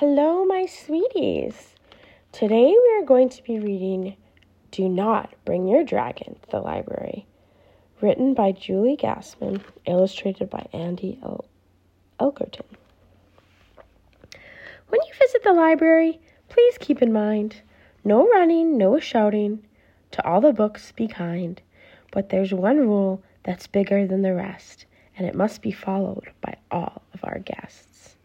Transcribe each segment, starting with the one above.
Hello, my sweeties. Today we are going to be reading Do Not Bring Your Dragon to the Library, written by Julie Gassman, illustrated by Andy El- Elkerton. When you visit the library, please keep in mind no running, no shouting. To all the books, be kind. But there's one rule that's bigger than the rest, and it must be followed by all of our guests.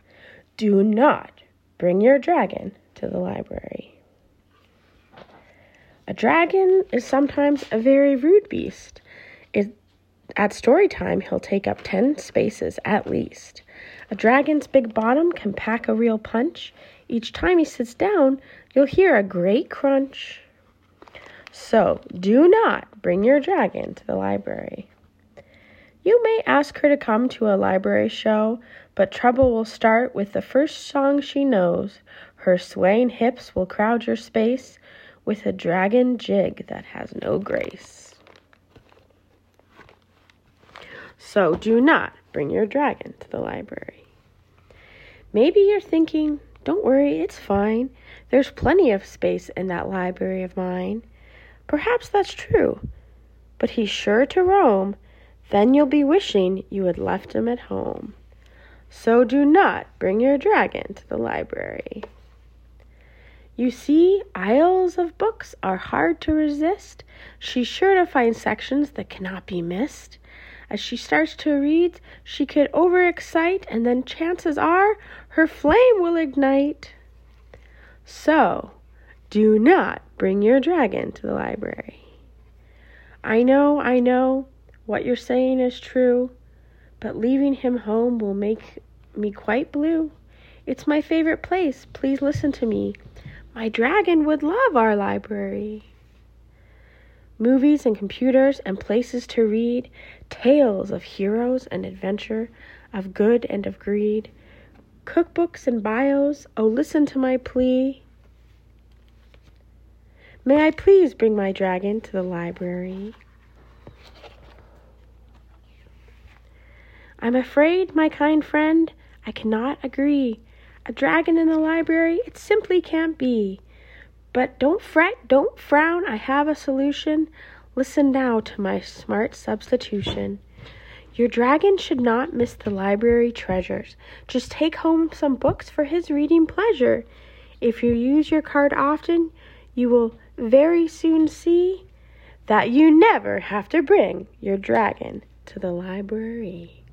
Do not bring your dragon to the library. A dragon is sometimes a very rude beast. It, at story time, he'll take up 10 spaces at least. A dragon's big bottom can pack a real punch. Each time he sits down, you'll hear a great crunch. So, do not bring your dragon to the library. You may ask her to come to a library show, but trouble will start with the first song she knows. Her swaying hips will crowd your space with a dragon jig that has no grace. So do not bring your dragon to the library. Maybe you're thinking, don't worry, it's fine. There's plenty of space in that library of mine. Perhaps that's true, but he's sure to roam then you'll be wishing you had left him at home. So do not bring your dragon to the library. You see, aisles of books are hard to resist. She's sure to find sections that cannot be missed. As she starts to read, she could overexcite, and then chances are her flame will ignite. So, do not bring your dragon to the library. I know, I know, what you're saying is true, but leaving him home will make me quite blue. It's my favorite place. Please listen to me. My dragon would love our library. Movies and computers and places to read, tales of heroes and adventure, of good and of greed, cookbooks and bios. Oh, listen to my plea. May I please bring my dragon to the library? I'm afraid, my kind friend, I cannot agree. A dragon in the library, it simply can't be. But don't fret, don't frown, I have a solution. Listen now to my smart substitution. Your dragon should not miss the library treasures. Just take home some books for his reading pleasure. If you use your card often, you will very soon see that you never have to bring your dragon to the library.